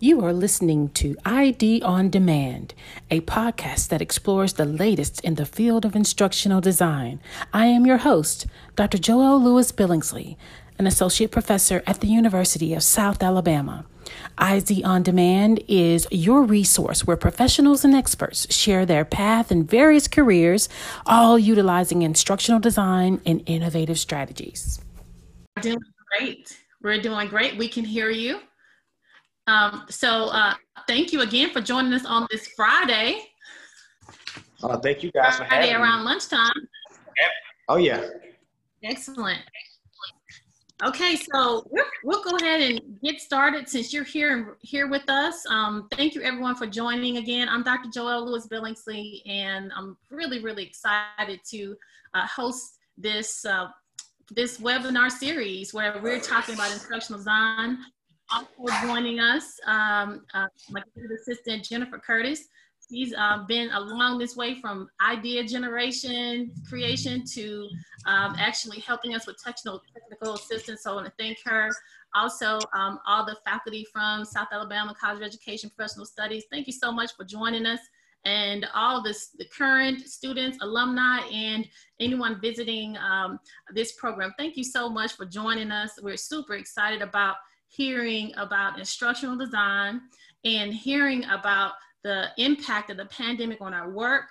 You are listening to ID on Demand, a podcast that explores the latest in the field of instructional design. I am your host, Dr. Joel Lewis Billingsley, an associate professor at the University of South Alabama. ID on Demand is your resource where professionals and experts share their path in various careers, all utilizing instructional design and innovative strategies. Doing great. We're doing great. We can hear you. Um, so uh, thank you again for joining us on this Friday. Uh, thank you guys for Friday having around me. lunchtime. Oh yeah. Excellent. Okay, so we'll, we'll go ahead and get started since you're here and here with us. Um, thank you everyone for joining again. I'm Dr. Joelle Lewis Billingsley, and I'm really really excited to uh, host this uh, this webinar series where we're talking about instructional design also joining us, um, uh, my assistant, Jennifer Curtis. She's uh, been along this way from idea generation, creation to um, actually helping us with technical, technical assistance. So I want to thank her. Also, um, all the faculty from South Alabama College of Education Professional Studies. Thank you so much for joining us and all this, the current students, alumni, and anyone visiting um, this program. Thank you so much for joining us. We're super excited about hearing about instructional design and hearing about the impact of the pandemic on our work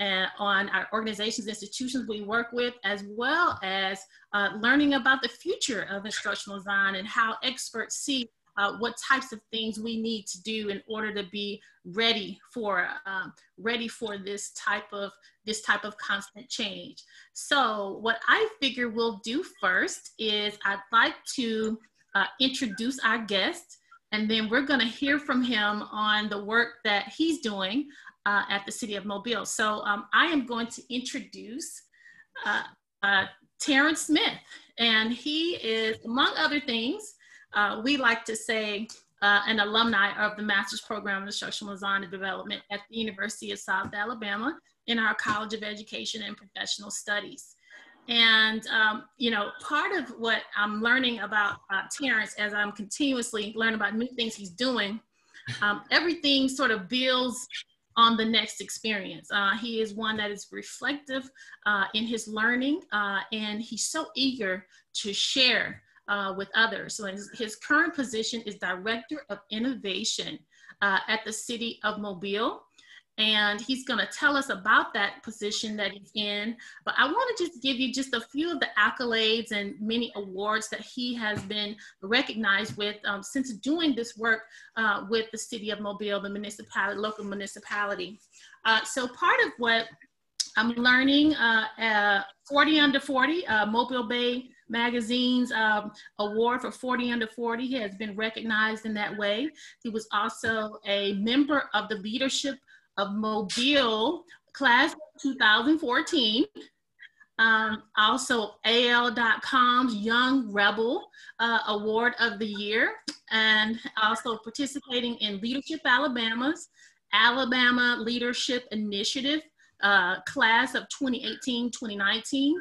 and on our organizations, institutions we work with, as well as uh, learning about the future of instructional design and how experts see uh, what types of things we need to do in order to be ready for um, ready for this type of this type of constant change. So what I figure we'll do first is I'd like to uh, introduce our guest, and then we're going to hear from him on the work that he's doing uh, at the City of Mobile. So um, I am going to introduce uh, uh Terrence Smith, and he is, among other things, uh, we like to say uh, an alumni of the Master's Program in Instructional Design and Development at the University of South Alabama in our College of Education and Professional Studies. And, um, you know, part of what I'm learning about uh, Terrence as I'm continuously learning about new things he's doing, um, everything sort of builds on the next experience. Uh, he is one that is reflective uh, in his learning, uh, and he's so eager to share uh, with others. So his, his, current position is Director of Innovation uh, at the City of Mobile and he's going to tell us about that position that he's in. But I want to just give you just a few of the accolades and many awards that he has been recognized with um, since doing this work uh, with the city of Mobile, the municipality, local municipality. Uh, so part of what I'm learning, uh, uh 40 under 40, uh, Mobile Bay Magazine's um, award for 40 under 40. He has been recognized in that way. He was also a member of the leadership of Mobile class 2014. Um, also AL.com's Young Rebel uh, Award of the Year, and also participating in Leadership Alabama's Alabama Leadership Initiative uh, class of 2018-2019.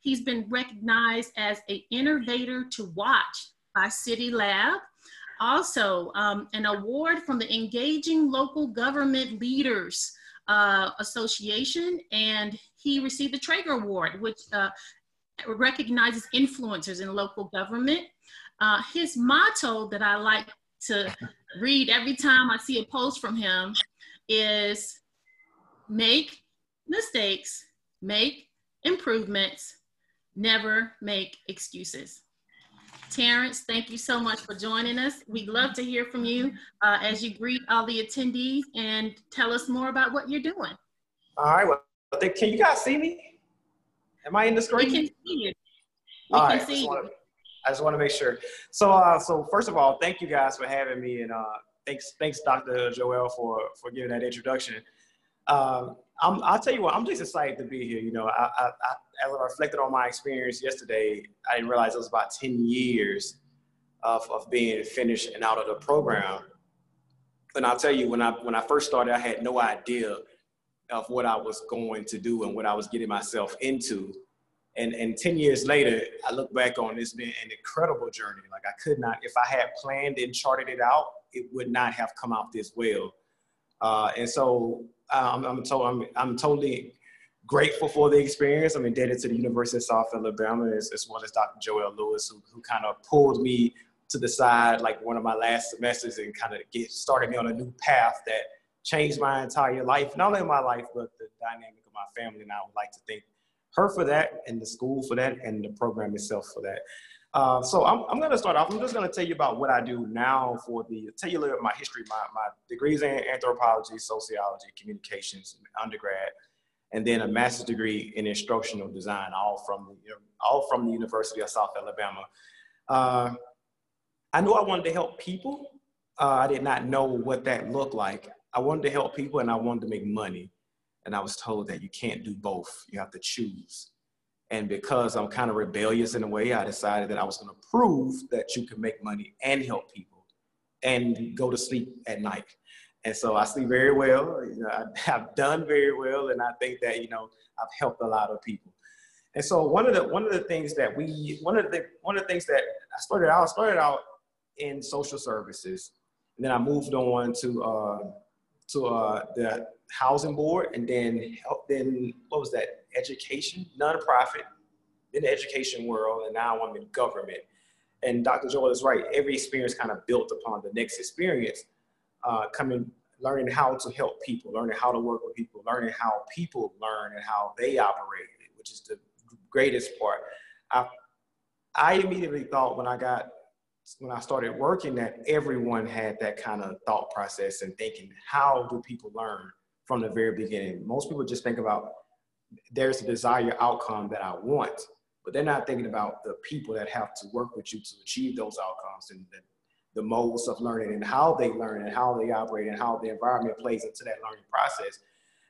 He's been recognized as an innovator to watch by City Lab also, um, an award from the Engaging Local Government Leaders uh, Association, and he received the Traeger Award, which uh, recognizes influencers in local government. Uh, his motto that I like to read every time I see a post from him is make mistakes, make improvements, never make excuses. Terrence, thank you so much for joining us. We'd love to hear from you uh, as you greet all the attendees and tell us more about what you're doing. All right. Well, can you guys see me? Am I in the screen? We can see you. We all can right, see I you. I just want to make sure. So, uh, so first of all, thank you guys for having me, and uh, thanks, thanks, Dr. Joel, for for giving that introduction. Um, I'm, I'll tell you what, I'm just excited to be here. You know, I, I, I, as I reflected on my experience yesterday, I didn't realize it was about 10 years of, of being finished and out of the program. And I'll tell you, when I, when I first started, I had no idea of what I was going to do and what I was getting myself into. And, and 10 years later, I look back on this being an incredible journey. Like I could not, if I had planned and charted it out, it would not have come out this well. Uh, and so um, I'm, to- I'm, I'm totally grateful for the experience. I'm indebted to the University of South Alabama as, as well as Dr. Joel Lewis, who, who kind of pulled me to the side like one of my last semesters and kind of get started me on a new path that changed my entire life, not only my life, but the dynamic of my family. And I would like to thank her for that and the school for that and the program itself for that. Uh, so I'm, I'm going to start off. I'm just going to tell you about what I do now for the, tell you a little bit of my history. My, my degrees in anthropology, sociology, communications, undergrad, and then a master's degree in instructional design, all from, you know, all from the University of South Alabama. Uh, I knew I wanted to help people. Uh, I did not know what that looked like. I wanted to help people and I wanted to make money. And I was told that you can't do both. You have to choose. And because I'm kind of rebellious in a way, I decided that I was going to prove that you can make money and help people and go to sleep at night. And so I sleep very well. You know, I, have done very well, and I think that you know I've helped a lot of people. And so one of the one of the things that we one of the one of the things that I started out I started out in social services, and then I moved on to uh, to uh, the housing board, and then help. Then what was that? Education, nonprofit, in the education world, and now I'm in government. And Dr. Joel is right. Every experience kind of built upon the next experience. Uh, coming, learning how to help people, learning how to work with people, learning how people learn and how they operate, which is the greatest part. I, I immediately thought when I got when I started working that everyone had that kind of thought process and thinking, how do people learn from the very beginning? Most people just think about there's a desired outcome that I want, but they're not thinking about the people that have to work with you to achieve those outcomes and the, the modes of learning and how they learn and how they operate and how the environment plays into that learning process.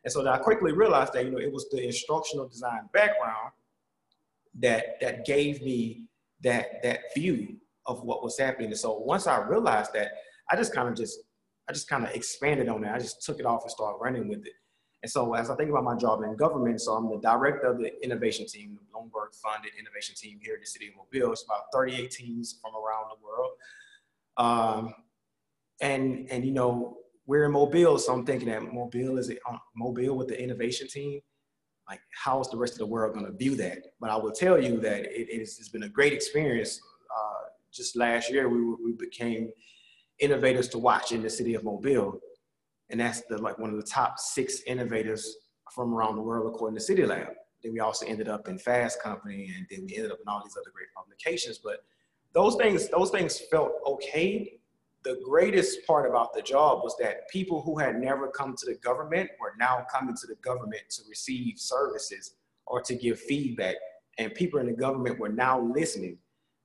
And so I quickly realized that, you know, it was the instructional design background that, that gave me that, that view of what was happening. And so once I realized that, I just kind of just, I just kind of expanded on that. I just took it off and started running with it. And so as I think about my job in government, so I'm the director of the innovation team, the Bloomberg funded innovation team here in the city of Mobile. It's about 38 teams from around the world. Um, and, and, you know, we're in Mobile, so I'm thinking that Mobile is uh, Mobile with the innovation team. Like, how is the rest of the world going to view that? But I will tell you that it, it's been a great experience uh, just last year, we, we became innovators to watch in the city of Mobile. And that's the, like one of the top six innovators from around the world according to City Lab. Then we also ended up in Fast Company and then we ended up in all these other great publications. But those things, those things felt okay. The greatest part about the job was that people who had never come to the government were now coming to the government to receive services or to give feedback. And people in the government were now listening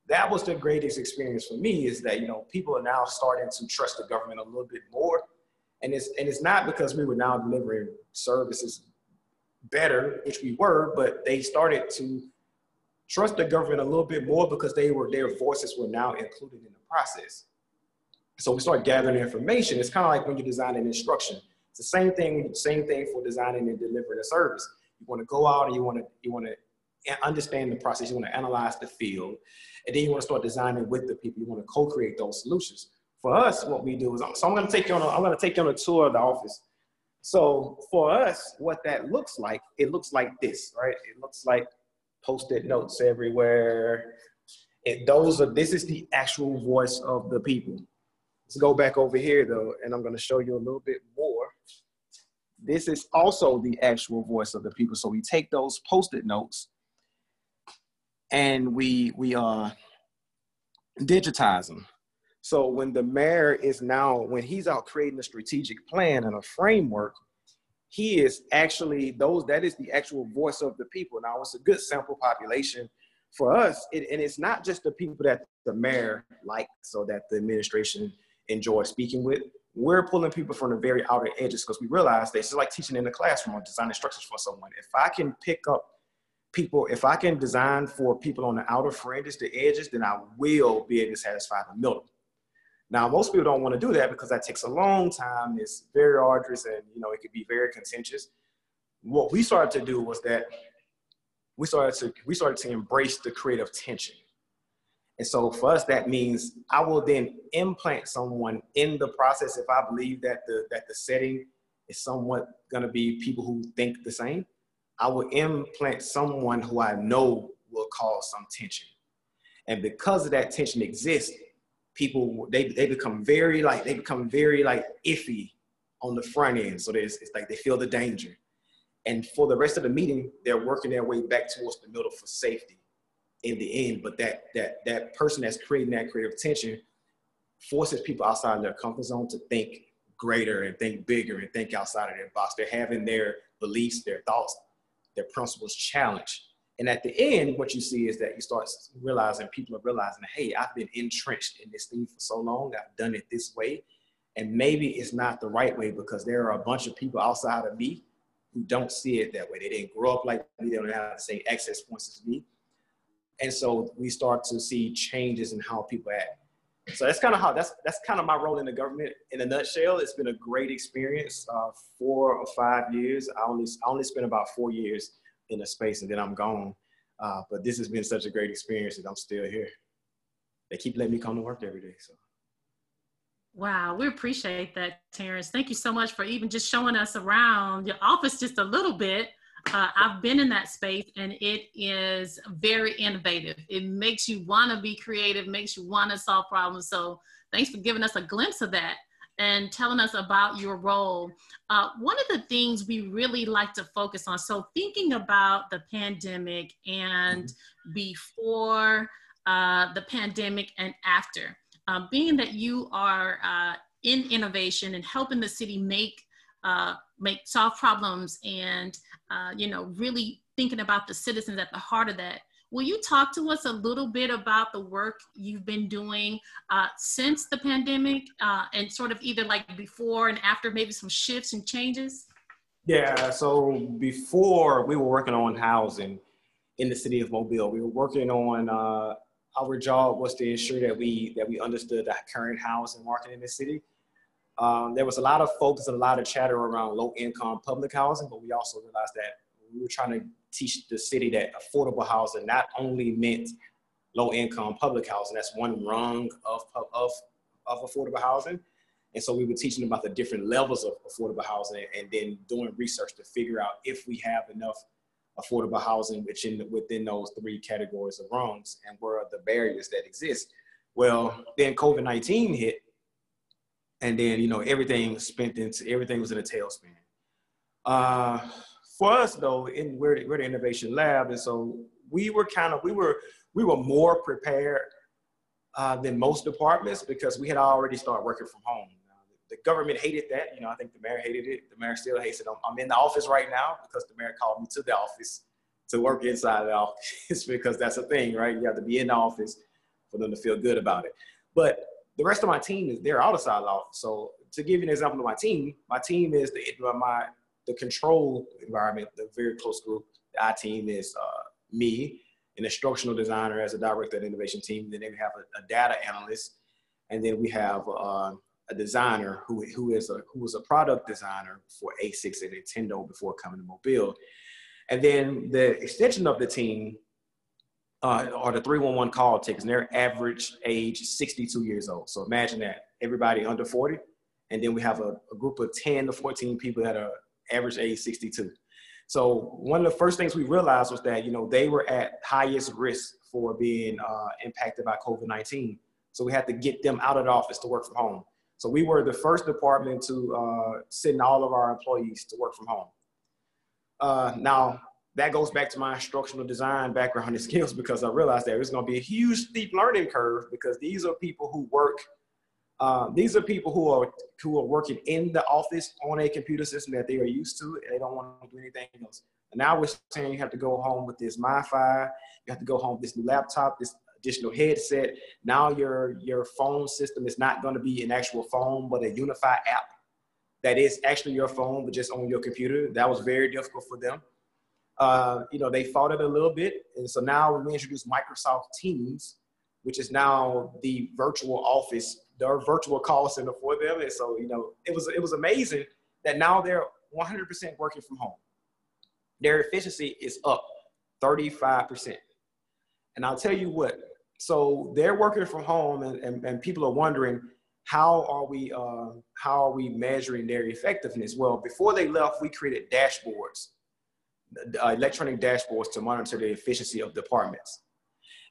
that was the greatest experience for me is that you know people are now starting to trust the government a little bit more and it's and it's not because we were now delivering services better which we were but they started to trust the government a little bit more because they were their voices were now included in the process so we start gathering information it's kind of like when you're designing instruction it's the same thing same thing for designing and delivering a service you want to go out and you want to you want to understand the process. You want to analyze the field, and then you want to start designing with the people. You want to co-create those solutions. For us, what we do is, so I'm going to take you on. A, I'm to take you on a tour of the office. So for us, what that looks like, it looks like this, right? It looks like post-it notes everywhere. It, those are. This is the actual voice of the people. Let's go back over here though, and I'm going to show you a little bit more. This is also the actual voice of the people. So we take those post-it notes and we we uh digitize them. So when the mayor is now when he's out creating a strategic plan and a framework, he is actually those that is the actual voice of the people. Now it's a good sample population for us, it, and it's not just the people that the mayor likes so that the administration enjoys speaking with. We're pulling people from the very outer edges because we realize that it's like teaching in the classroom or designing structures for someone. If I can pick up people, if I can design for people on the outer fringes, the edges, then I will be able to satisfy the middle. Now, most people don't want to do that because that takes a long time. It's very arduous and, you know, it could be very contentious. What we started to do was that we started to, we started to embrace the creative tension. And so for us, that means I will then implant someone in the process if I believe that the that the setting is somewhat going to be people who think the same. I will implant someone who I know will cause some tension. And because of that tension exists, people they they become very like they become very like iffy on the front end. So there's it's like they feel the danger. And for the rest of the meeting, they're working their way back towards the middle for safety in the end. But that that that person that's creating that creative tension forces people outside of their comfort zone to think greater and think bigger and think outside of their box. They're having their beliefs, their thoughts, their principles challenged. And at the end, what you see is that you start realizing people are realizing, hey, I've been entrenched in this thing for so long. I've done it this way. And maybe it's not the right way because there are a bunch of people outside of me who don't see it that way. They didn't grow up like me. They don't have the same access points as me. And so we start to see changes in how people act. So that's kind of how that's that's kind of my role in the government in a nutshell. It's been a great experience. Uh, four or five years. I only I only spent about four years in a space, and then I'm gone. Uh, but this has been such a great experience that I'm still here. They keep letting me come to work every day. So. Wow, we appreciate that, Terrence. Thank you so much for even just showing us around your office just a little bit. Uh, I've been in that space and it is very innovative. It makes you want to be creative, makes you want to solve problems. So, thanks for giving us a glimpse of that and telling us about your role. Uh, one of the things we really like to focus on so, thinking about the pandemic and mm-hmm. before uh, the pandemic and after uh, being that you are uh, in innovation and helping the city make uh, make solve problems and uh, you know really thinking about the citizens at the heart of that will you talk to us a little bit about the work you've been doing uh, since the pandemic uh, and sort of either like before and after maybe some shifts and changes yeah so before we were working on housing in the city of mobile we were working on our job was to ensure that we that we understood the current housing market in the city. Um, there was a lot of focus and a lot of chatter around low income public housing, but we also realized that we were trying to teach the city that affordable housing not only meant low income public housing, that's one rung of, of, of affordable housing. And so we were teaching about the different levels of affordable housing and then doing research to figure out if we have enough affordable housing within, within those three categories of rungs and where are the barriers that exist. Well, then COVID-19 hit and then, you know, everything spent into, everything was in a tailspin. Uh, for us though, in, we're, we're the innovation lab. And so we were kind of, we were, we were more prepared uh, than most departments because we had already started working from home the government hated that. You know, I think the mayor hated it. The mayor still hates it. I'm, I'm in the office right now because the mayor called me to the office to work inside the office because that's a thing, right? You have to be in the office for them to feel good about it. But the rest of my team is they're outside the office. So to give you an example of my team, my team is the my the control environment, the very close group. Our team is uh, me, an instructional designer as a director of the innovation team. Then we have a, a data analyst, and then we have uh, a designer who, who is a who was a product designer for ASICS and Nintendo before coming to Mobile. And then the extension of the team uh, are the 311 call takers, and their average age 62 years old. So imagine that everybody under 40, and then we have a, a group of 10 to 14 people that are average age 62. So one of the first things we realized was that you know they were at highest risk for being uh, impacted by COVID-19. So we had to get them out of the office to work from home. So we were the first department to uh, send all of our employees to work from home. Uh, now, that goes back to my instructional design background and skills because I realized that there's going to be a huge steep learning curve because these are people who work. Uh, these are people who are who are working in the office on a computer system that they are used to, and they don't want to do anything else. And now we're saying you have to go home with this MiFi, you have to go home with this new laptop, this additional headset. Now your your phone system is not going to be an actual phone, but a unified app that is actually your phone, but just on your computer. That was very difficult for them. Uh, you know, they fought it a little bit, and so now we introduced Microsoft Teams, which is now the virtual office, their virtual call center for them. And so, you know, it was it was amazing that now they're 100% working from home. Their efficiency is up 35%. And I'll tell you what, so they're working from home and, and, and people are wondering, how are we uh, how are we measuring their effectiveness? Well, before they left, we created dashboards, uh, electronic dashboards to monitor the efficiency of departments.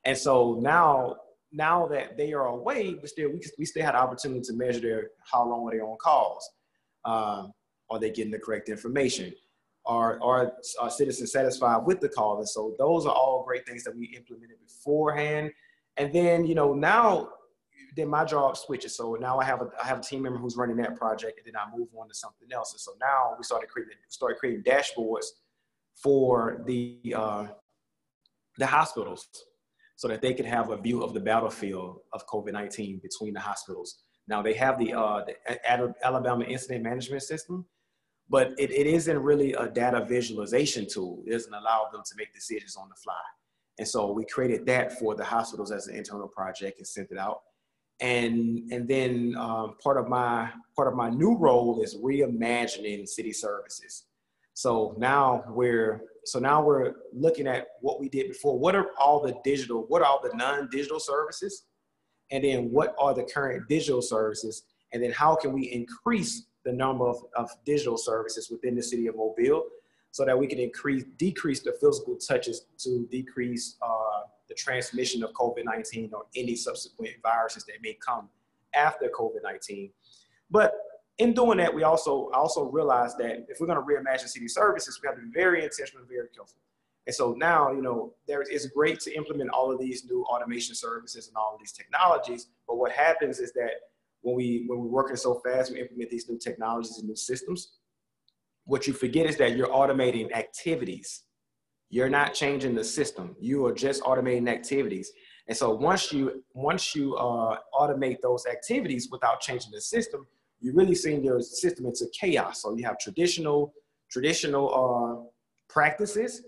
And so now, now that they are away, we still we, we still had the opportunity to measure their how long are they on calls, um, are they getting the correct information, are are, are citizens satisfied with the call? And so those are all great things that we implemented beforehand. And then you know now then my job switches. So now I have a I have a team member who's running that project, and then I move on to something else. And so now we started creating started creating dashboards for the uh, the hospitals, so that they could have a view of the battlefield of COVID nineteen between the hospitals. Now they have the, uh, the Alabama Incident Management System, but it, it isn't really a data visualization tool. It doesn't allow them to make decisions on the fly. And so we created that for the hospitals as an internal project and sent it out and and then um, part of my part of my new role is reimagining city services so now we're so now we're looking at what we did before. What are all the digital what are all the non-digital services? And then what are the current digital services? And then how can we increase the number of, of digital services within the city of mobile so that we can increase decrease the physical touches to decrease uh, the transmission of COVID-19 or any subsequent viruses that may come after COVID-19. But in doing that, we also also realized that if we're going to reimagine city services, we have to be very intentional and very careful. And so now, you know, there it's great to implement all of these new automation services and all of these technologies. But what happens is that when we when we're working so fast, we implement these new technologies and new systems. What you forget is that you're automating activities you're not changing the system. You are just automating activities. And so once you once you uh, automate those activities without changing the system, you're really seeing your system into chaos. So you have traditional traditional uh, practices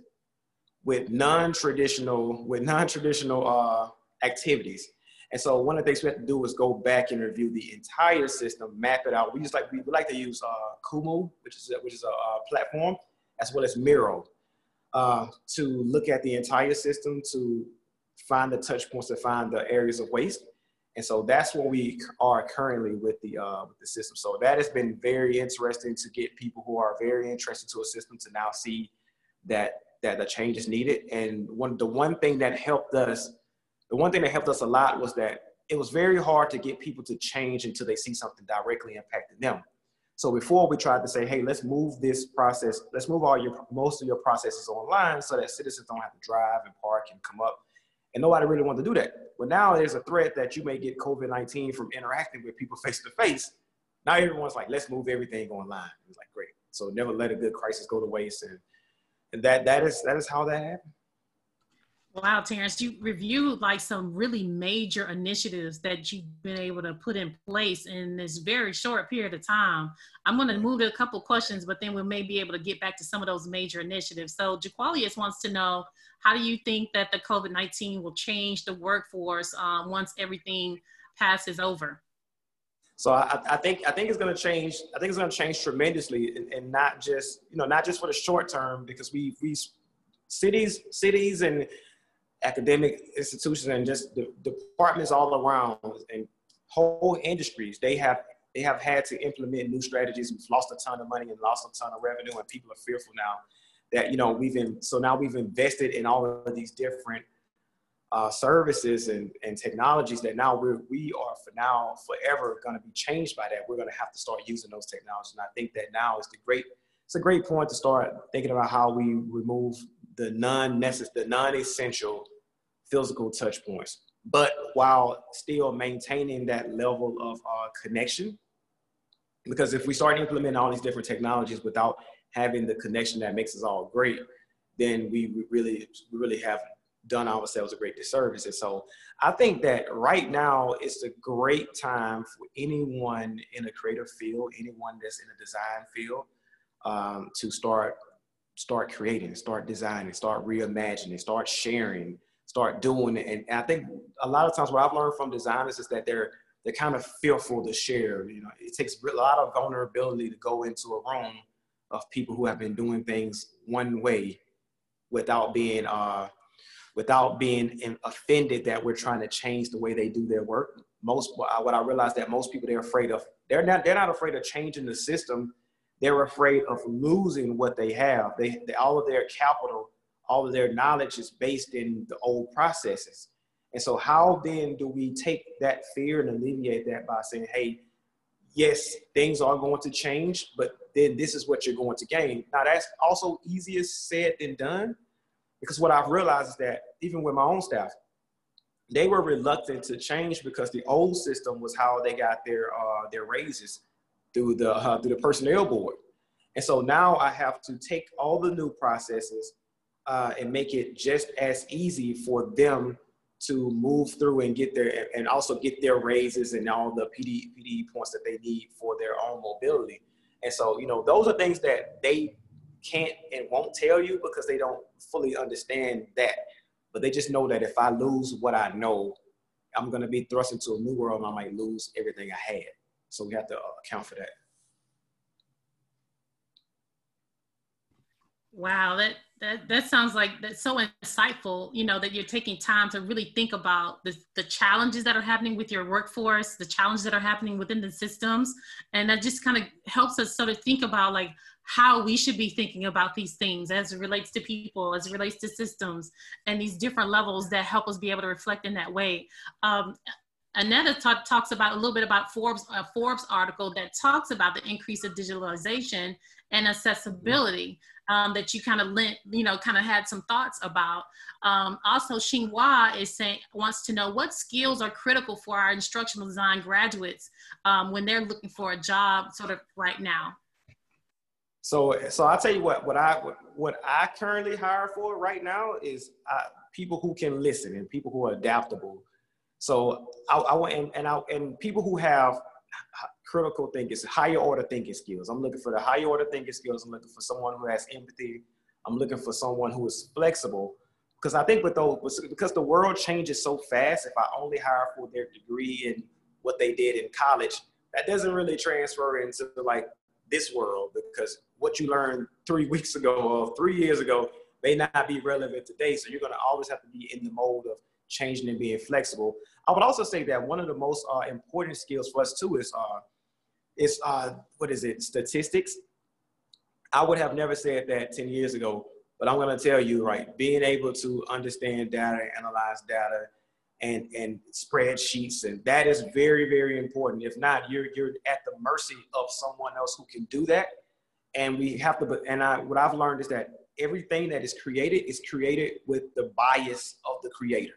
with non-traditional with non-traditional uh, activities. And so one of the things we have to do is go back and review the entire system, map it out. We just like we like to use uh, Kumu, which is a, which is a, a platform, as well as Miro uh, to look at the entire system to find the touch points to find the areas of waste. And so that's where we are currently with the uh, with the system. So that has been very interesting to get people who are very interested to a system to now see that that the change is needed. And one the one thing that helped us, the one thing that helped us a lot was that it was very hard to get people to change until they see something directly impacting them. So before we tried to say, hey, let's move this process, let's move all your most of your processes online so that citizens don't have to drive and park and come up. And nobody really wanted to do that. But now there's a threat that you may get COVID-19 from interacting with people face to face. Now everyone's like, let's move everything online. It's like great. So never let a good crisis go to waste. And, and that that is that is how that happened. Wow, Terrence, you reviewed like some really major initiatives that you've been able to put in place in this very short period of time. I'm going to move to a couple questions, but then we may be able to get back to some of those major initiatives. So, Jaqualius wants to know how do you think that the COVID 19 will change the workforce um, once everything passes over? So I, I, think I think it's going to change. I think it's going to change tremendously, and, and, not just you know not just for the short term because we we cities cities and academic institutions and just the departments all around and whole industries, they have they have had to implement new strategies. We've lost a ton of money and lost a ton of revenue, and people are fearful now that you know we've been so now we've invested in all of these different uh, services and, and technologies that now we're, we are for now forever going to be changed by that. We're going to have to start using those technologies, and I think that now is the great it's a great point to start thinking about how we remove the non-necessary, the non-essential physical touch points, but while still maintaining that level of uh, connection. Because if we start implementing all these different technologies without having the connection that makes us all great, then we really, really have done ourselves a great disservice. And so I think that right now it's a great time for anyone in a creative field, anyone that's in a design field, um, to start start creating, start designing, start reimagining, start sharing, start doing it. And I think a lot of times what I've learned from designers is that they're they're kind of fearful to share. You know, it takes a lot of vulnerability to go into a room of people who have been doing things one way without being uh, without being offended that we're trying to change the way they do their work. Most what I realized that most people they're afraid of they're not they're not afraid of changing the system. They're afraid of losing what they have. They, they all of their capital, all of their knowledge is based in the old processes. And so, how then do we take that fear and alleviate that by saying, hey, yes, things are going to change, but then this is what you're going to gain. Now, that's also easier said than done because what I've realized is that even with my own staff, they were reluctant to change because the old system was how they got their uh, their raises through the uh, through the personnel board. And so now I have to take all the new processes uh, and make it just as easy for them to move through and get their and also get their raises and all the PD PD points that they need for their own mobility. And so, you know, those are things that they can't and won't tell you because they don't fully understand that. But they just know that if I lose what I know, I'm going to be thrust into a new world and I might lose everything I had. So we have to account for that. Wow, that that that sounds like that's so insightful. You know that you're taking time to really think about the the challenges that are happening with your workforce, the challenges that are happening within the systems, and that just kind of helps us sort of think about like how we should be thinking about these things as it relates to people, as it relates to systems, and these different levels that help us be able to reflect in that way. Um, Aneta talk, talks about a little bit about Forbes, a Forbes article that talks about the increase of digitalization and accessibility um, that you kind of lent, you know, kind of had some thoughts about. Um, also, Xinhua is saying wants to know what skills are critical for our instructional design graduates um, when they're looking for a job, sort of right now. So, so I'll tell you what. What I what, what I currently hire for right now is uh, people who can listen and people who are adaptable. So I, I want and and, I, and people who have critical thinking, higher order thinking skills. I'm looking for the higher order thinking skills. I'm looking for someone who has empathy. I'm looking for someone who is flexible. Because I think with those, because the world changes so fast, if I only hire for their degree and what they did in college, that doesn't really transfer into like this world because what you learned three weeks ago or three years ago may not be relevant today. So you're going to always have to be in the mode of changing and being flexible. I would also say that one of the most uh, important skills for us too is uh, is uh, what is it? Statistics. I would have never said that 10 years ago, but I'm going to tell you, right, being able to understand data, analyze data, and, and spreadsheets, and that is very, very important. If not, you're, you're at the mercy of someone else who can do that. And we have to, and I, what I've learned is that everything that is created is created with the bias of the creator.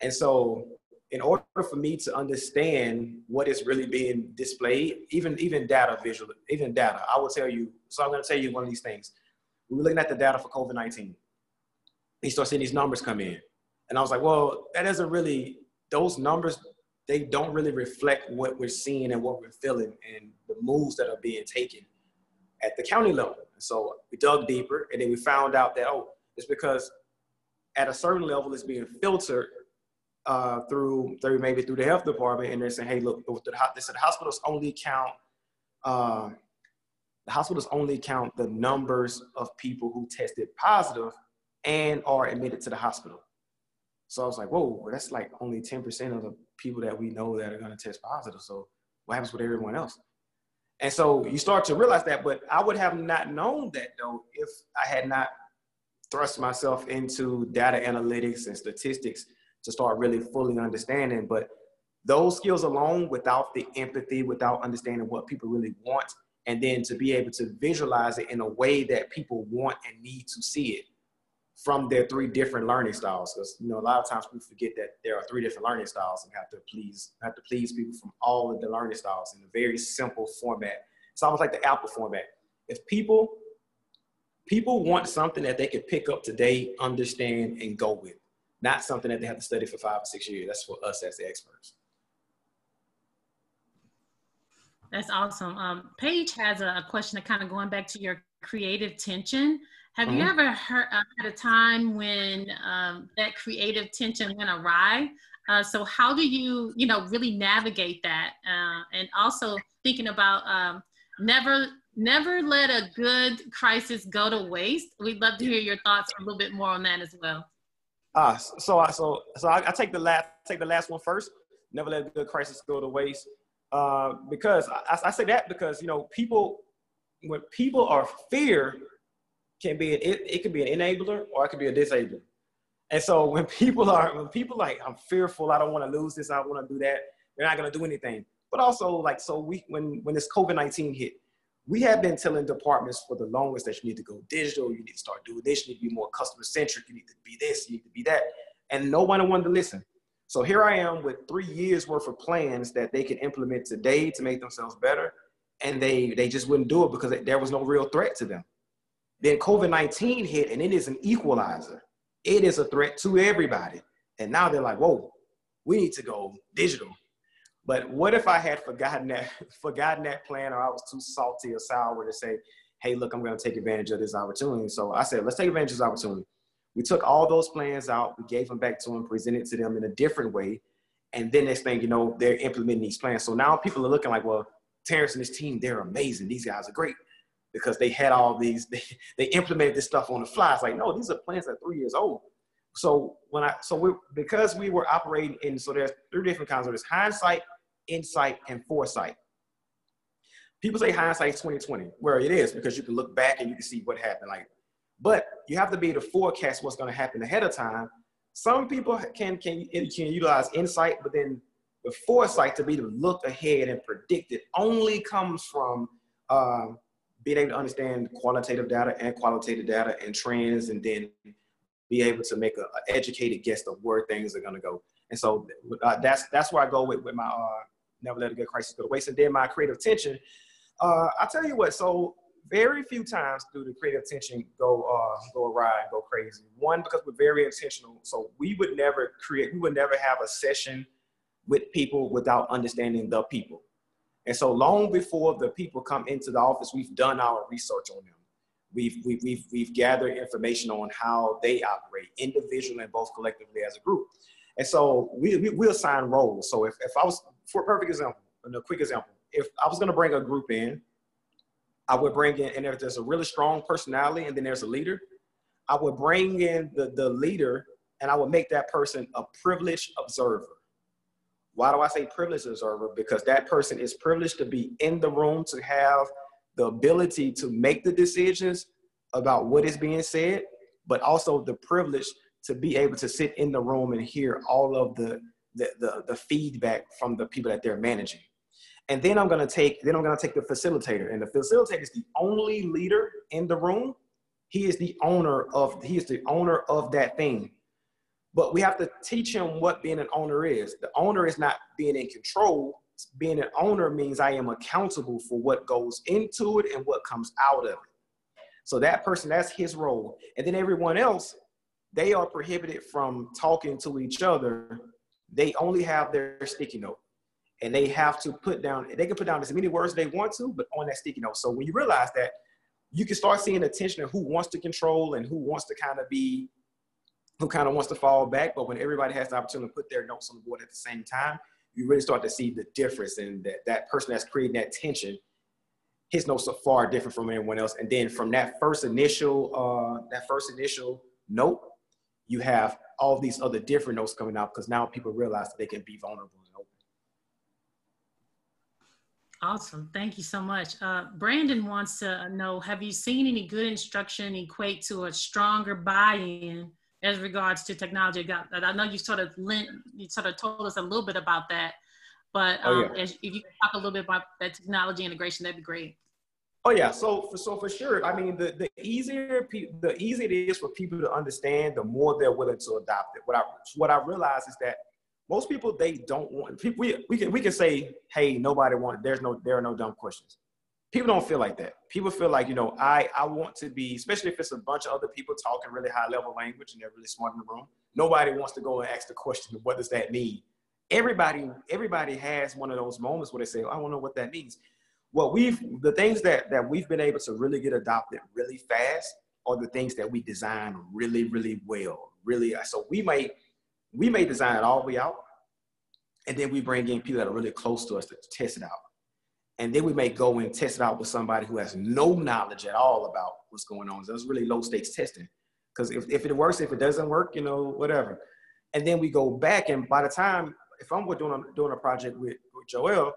And so in order for me to understand what is really being displayed, even even data visual, even data, I will tell you. So I'm going to tell you one of these things. We were looking at the data for COVID nineteen. He started seeing these numbers come in, and I was like, well, that doesn't really. Those numbers they don't really reflect what we're seeing and what we're feeling and the moves that are being taken at the county level. So we dug deeper, and then we found out that oh, it's because at a certain level it's being filtered uh, through through maybe through the health department, and they're saying, "Hey, look, the, they said the hospitals only count uh, the hospitals only count the numbers of people who tested positive and are admitted to the hospital." So I was like, "Whoa, that's like only ten percent of the people that we know that are going to test positive. So what happens with everyone else?" And so you start to realize that, but I would have not known that though if I had not thrust myself into data analytics and statistics to start really fully understanding. But those skills alone, without the empathy, without understanding what people really want, and then to be able to visualize it in a way that people want and need to see it from their three different learning styles. Because you know, a lot of times we forget that there are three different learning styles and have to please have to please people from all of the learning styles in a very simple format. It's almost like the Apple format. If people people want something that they can pick up today, understand, and go with not something that they have to study for five or six years. That's for us as the experts. That's awesome. Um, Paige has a, question that kind of going back to your creative tension. Have mm-hmm. you ever heard, uh, had a time when um, that creative tension went awry? Uh, so how do you, you know, really navigate that? Uh, and also thinking about um, never, never let a good crisis go to waste. We'd love to hear your thoughts a little bit more on that as well. Uh, so I so so I, I, take the last take the last one first. Never let a good crisis go to waste. Uh, because I, I, say that because you know people when people are fear can be an, it, it can be an enabler or it can be a disabler. And so when people are when people like I'm fearful, I don't want to lose this, I want to do that, they're not gonna do anything. But also like so we when when this COVID-19 hit, we have been telling departments for the longest that you need to go digital, you need to start doing this, you need to be more customer centric, you need to be this, you need to be that. And no one wanted to listen. So here I am with three years worth of plans that they can implement today to make themselves better. And they, they just wouldn't do it because there was no real threat to them. Then COVID-19 hit and it is an equalizer. It is a threat to everybody. And now they're like, whoa, we need to go digital. But what if I had forgotten that, forgotten that plan or I was too salty or sour to say, hey, look, I'm going to take advantage of this opportunity. So I said, let's take advantage of this opportunity. We took all those plans out, we gave them back to them, presented to them in a different way. And then next thing you know, they're implementing these plans. So now people are looking like, well, Terrence and his team, they're amazing. These guys are great because they had all these, they, they implemented this stuff on the fly. It's like, no, these are plans that are three years old. So when I, so we, because we were operating in, so there's three different kinds of this hindsight, insight, and foresight. People say hindsight is 2020, where it is because you can look back and you can see what happened. Like, but you have to be able to forecast what's going to happen ahead of time. Some people can can can utilize insight, but then the foresight to be to look ahead and predict it only comes from um, being able to understand qualitative data and qualitative data and trends, and then be able to make an educated guess of where things are going to go. And so uh, that's that's where I go with, with my uh, never let a good crisis go to waste. And then my creative tension. Uh, I tell you what, so very few times do the creative tension go uh, go awry and go crazy. One because we're very intentional, so we would never create, we would never have a session with people without understanding the people. And so long before the people come into the office, we've done our research on them. We've, we've, we've, we've gathered information on how they operate individually and both collectively as a group. And so we, we, assign roles. So if, if I was, for a perfect example, a quick example, if I was to bring a group in, I would bring in, and if there's a really strong personality and then there's a leader, I would bring in the, the leader and I would make that person a privileged observer. Why do I say privileged observer? Because that person is privileged to be in the room, to have the ability to make the decisions about what is being said, but also the privilege to be able to sit in the room and hear all of the, the, the, the feedback from the people that they're managing. And then I'm gonna take, then I'm gonna take the facilitator. And the facilitator is the only leader in the room. He is the owner of, he is the owner of that thing. But we have to teach him what being an owner is. The owner is not being in control. Being an owner means I am accountable for what goes into it and what comes out of it. So that person, that's his role. And then everyone else, they are prohibited from talking to each other. They only have their sticky note and they have to put down, they can put down as many words they want to, but on that sticky note. So when you realize that, you can start seeing the tension of who wants to control and who wants to kind of be, who kind of wants to fall back. But when everybody has the opportunity to put their notes on the board at the same time, you really start to see the difference and that that person that's creating that tension, his notes are far different from anyone else. And then from that first initial, uh, that first initial note, you have all these other different notes coming out because now people realize that they can be vulnerable and open. Awesome. Thank you so much. Uh, Brandon wants to know Have you seen any good instruction equate to a stronger buy in as regards to technology? I know you sort of lent, you sort of told us a little bit about that, but um, oh, yeah. as, if you could talk a little bit about that technology integration, that'd be great. Oh yeah, so for, so for sure. I mean, the, the easier pe- the easier it is for people to understand, the more they're willing to adopt it. What I what I realize is that most people they don't want people we, we can we can say hey nobody wants. there's no there are no dumb questions people don't feel like that people feel like you know i i want to be especially if it's a bunch of other people talking really high level language and they're really smart in the room nobody wants to go and ask the question what does that mean everybody everybody has one of those moments where they say oh, i don't know what that means well we've the things that that we've been able to really get adopted really fast are the things that we design really really well really uh, so we might we may design it all the way out, and then we bring in people that are really close to us to test it out. And then we may go and test it out with somebody who has no knowledge at all about what's going on. So it's really low stakes testing. Because if, if it works, if it doesn't work, you know, whatever. And then we go back, and by the time, if I'm doing a, doing a project with, with Joel,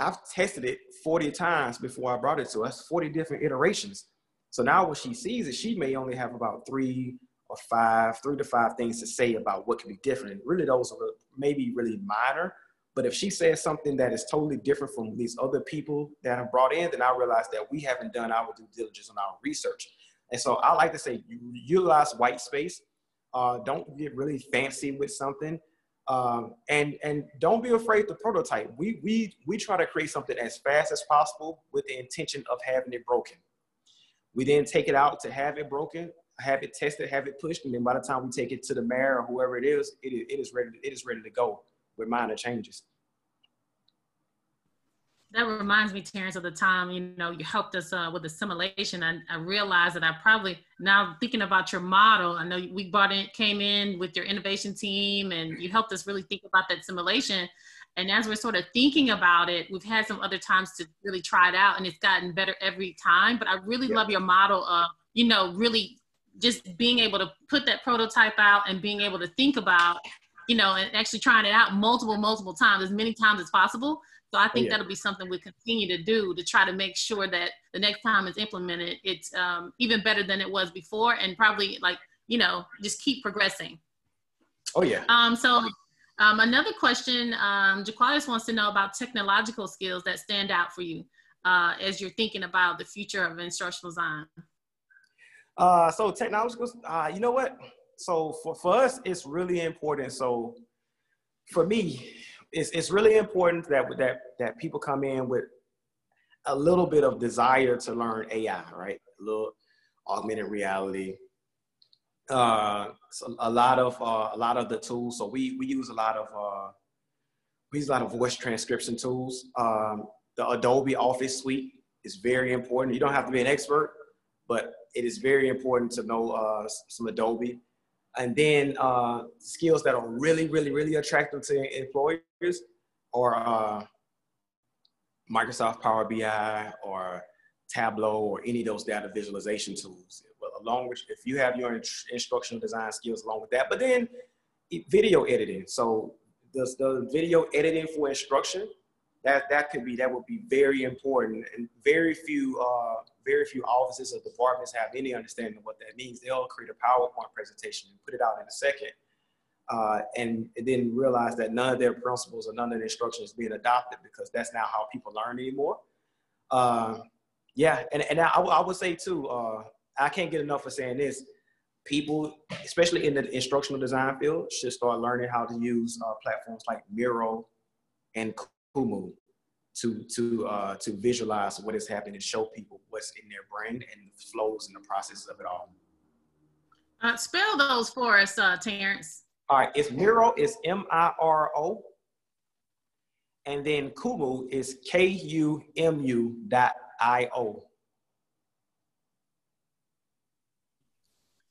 I've tested it 40 times before I brought it to us, 40 different iterations. So now when she sees it, she may only have about three or five, three to five things to say about what could be different. And really those are maybe really minor. But if she says something that is totally different from these other people that have brought in, then I realize that we haven't done our due diligence on our research. And so I like to say utilize white space. Uh, don't get really fancy with something. Um, and and don't be afraid to prototype. We we we try to create something as fast as possible with the intention of having it broken. We then take it out to have it broken, have it tested, have it pushed, and then by the time we take it to the mayor or whoever it is, it is, it is ready. It is ready to go with minor changes that reminds me, Terrence, of the time you know you helped us uh, with the simulation. I, I realized that I probably now thinking about your model. I know we brought in, came in with your innovation team, and you helped us really think about that simulation. And as we're sort of thinking about it, we've had some other times to really try it out, and it's gotten better every time. But I really yeah. love your model of you know really just being able to put that prototype out and being able to think about you know and actually trying it out multiple multiple times as many times as possible so I think yeah. that'll be something we continue to do to try to make sure that the next time it's implemented, it's um, even better than it was before, and probably like you know just keep progressing. Oh yeah. Um. So. Um, another question, um, Jaqualis wants to know about technological skills that stand out for you uh, as you're thinking about the future of instructional design. Uh, so technological, uh, you know what? So for, for us, it's really important. So for me, it's, it's really important that, that, that people come in with a little bit of desire to learn AI, right? A little augmented reality. Uh, so a lot of uh, a lot of the tools. So we we use a lot of uh, we use a lot of voice transcription tools. Um, the Adobe Office suite is very important. You don't have to be an expert, but it is very important to know uh, some Adobe and then uh, skills that are really, really, really attractive to employers or uh, Microsoft Power BI or Tableau or any of those data visualization tools. Well, along with, if you have your instructional design skills along with that, but then video editing. So the, the video editing for instruction, that, that could be, that would be very important. And very few uh, very few offices or departments have any understanding of what that means. They'll create a PowerPoint presentation and put it out in a second, uh, and, then realize that none of their principles or none of their instructions being adopted because that's not how people learn anymore. Uh, yeah, and, and I, I would say too, uh, I can't get enough of saying this. People, especially in the instructional design field, should start learning how to use uh, platforms like Miro and Kumu to to uh, to visualize what is happening and show people what's in their brain and the flows and the processes of it all. Uh, spell those for us, uh, Terrence. All right, it's Miro, it's M-I-R-O. And then Kumu is K-U-M-U dot I-O.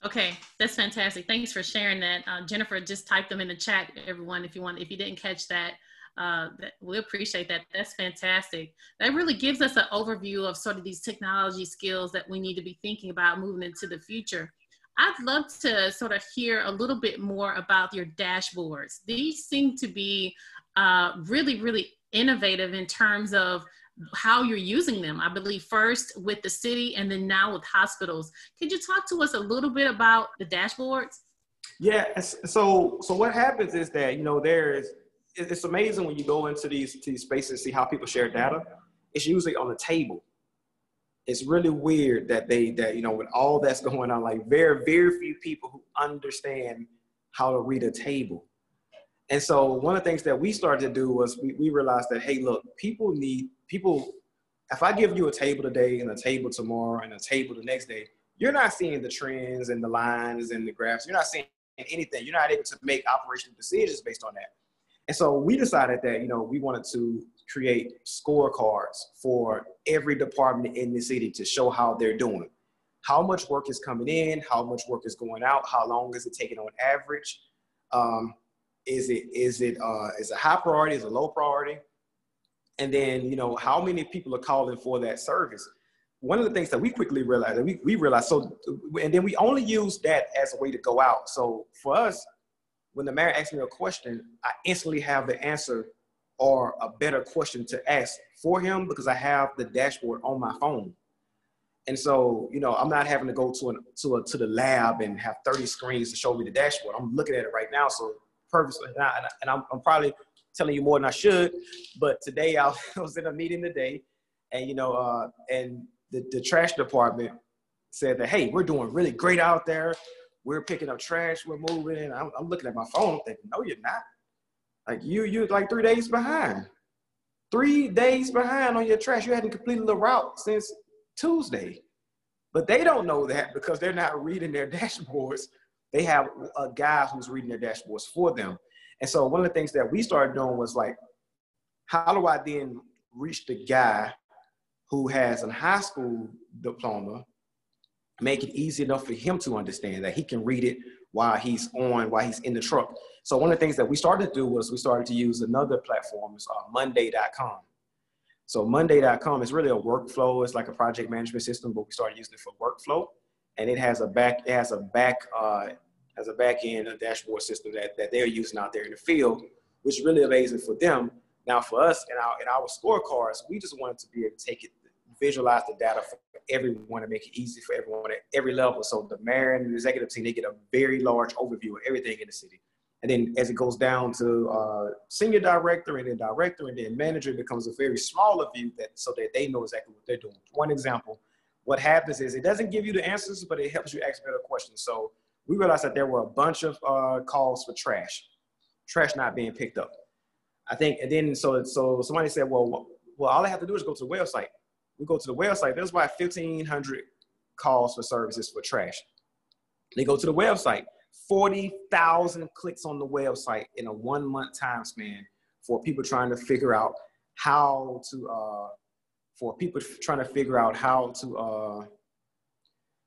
Okay, that's fantastic. Thanks for sharing that. Uh, Jennifer just typed them in the chat, everyone, if you want, if you didn't catch that. Uh, we appreciate that. That's fantastic. That really gives us an overview of sort of these technology skills that we need to be thinking about moving into the future. I'd love to sort of hear a little bit more about your dashboards. These seem to be uh, really, really innovative in terms of how you're using them. I believe first with the city and then now with hospitals. Could you talk to us a little bit about the dashboards? Yeah, so so what happens is that you know there's it's amazing when you go into these, these spaces and see how people share data. It's usually on the table. It's really weird that they that you know with all that's going on, like very very few people who understand how to read a table. And so one of the things that we started to do was we, we realized that hey, look, people need people. If I give you a table today and a table tomorrow and a table the next day, you're not seeing the trends and the lines and the graphs. You're not seeing anything. You're not able to make operational decisions based on that. And so we decided that, you know, we wanted to create scorecards for every department in the city to show how they're doing. How much work is coming in, how much work is going out, how long is it taking on average? Um, is it is it uh, is a high priority, is a low priority? And then, you know, how many people are calling for that service? one of the things that we quickly realized we, we realized so and then we only use that as a way to go out so for us when the mayor asks me a question i instantly have the answer or a better question to ask for him because i have the dashboard on my phone and so you know i'm not having to go to an to a to the lab and have 30 screens to show me the dashboard i'm looking at it right now so purposely and, I, and I'm, I'm probably telling you more than i should but today i was in a meeting today and you know uh, and the, the trash department said that, hey, we're doing really great out there. We're picking up trash. We're moving. I'm, I'm looking at my phone thinking, no, you're not. Like you, you're like three days behind. Three days behind on your trash. You hadn't completed the route since Tuesday. But they don't know that because they're not reading their dashboards. They have a guy who's reading their dashboards for them. And so one of the things that we started doing was like, how do I then reach the guy who has a high school diploma, make it easy enough for him to understand that he can read it while he's on, while he's in the truck. So one of the things that we started to do was we started to use another platform, it's uh, Monday.com. So Monday.com is really a workflow. It's like a project management system, but we started using it for workflow, and it has a back, it has a back, uh, has a back end, a dashboard system that, that they're using out there in the field, which is really amazing for them. Now for us in our in our scorecards, we just wanted to be able to take it visualize the data for everyone to make it easy for everyone at every level. So the mayor and the executive team, they get a very large overview of everything in the city. And then as it goes down to uh, senior director and then director and then manager, becomes a very smaller view that so that they know exactly what they're doing. One example, what happens is it doesn't give you the answers, but it helps you ask better questions. So we realized that there were a bunch of uh, calls for trash, trash not being picked up. I think, and then so so somebody said, well, well, all I have to do is go to the website we go to the website, there's about 1,500 calls for services for trash. They go to the website, 40,000 clicks on the website in a one month time span for people trying to figure out how to, uh, for people trying to figure out how to, uh,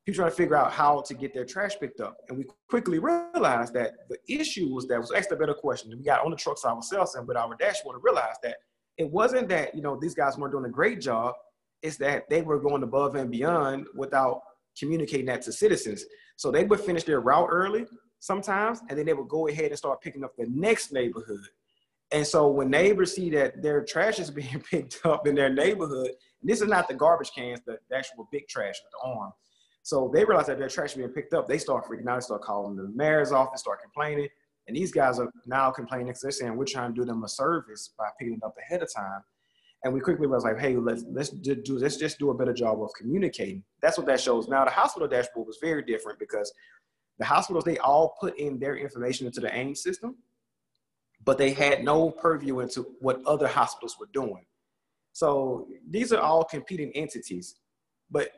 people trying to figure out how to get their trash picked up. And we quickly realized that the issue was that was asked a better question. We got on the trucks ourselves and with our dashboard and realized that it wasn't that, you know, these guys weren't doing a great job it's that they were going above and beyond without communicating that to citizens. So they would finish their route early sometimes, and then they would go ahead and start picking up the next neighborhood. And so when neighbors see that their trash is being picked up in their neighborhood, this is not the garbage cans, the, the actual big trash with the arm. So they realize that their trash is being picked up. They start freaking out. They start calling the mayor's office, start complaining. And these guys are now complaining because they're saying we're trying to do them a service by picking it up ahead of time. And we quickly was like, hey, let's let's do let's just do a better job of communicating. That's what that shows. Now the hospital dashboard was very different because the hospitals they all put in their information into the AIM system, but they had no purview into what other hospitals were doing. So these are all competing entities. But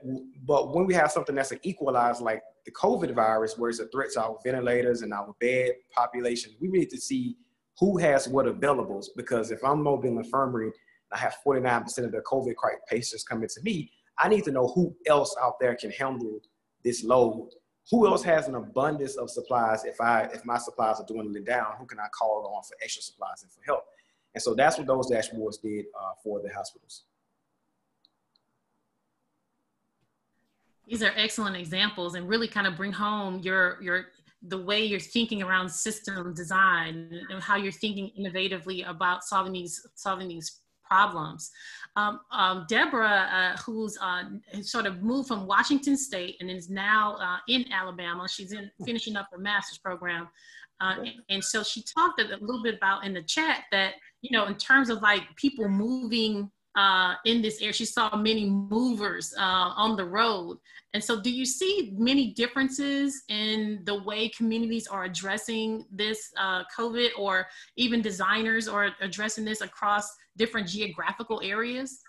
but when we have something that's an equalized like the COVID virus, where it's a threat to our ventilators and our bed population, we need to see who has what availables. Because if I'm mobile infirmary I have 49% of the COVID patients coming to me, I need to know who else out there can handle this load. Who else has an abundance of supplies if I if my supplies are dwindling down? Who can I call on for extra supplies and for help? And so that's what those dashboards did uh, for the hospitals. These are excellent examples and really kind of bring home your your the way you're thinking around system design and how you're thinking innovatively about solving these solving these problems. Um, um, Deborah, uh, who's uh, sort of moved from Washington State and is now uh, in Alabama, she's in finishing up her master's program. Uh, and, and, so she talked a little bit about in the chat that, you know, in terms of like people moving uh, in this area, she saw many movers uh, on the road. And so do you see many differences in the way communities are addressing this COVID or even designers are addressing this across different geographical areas?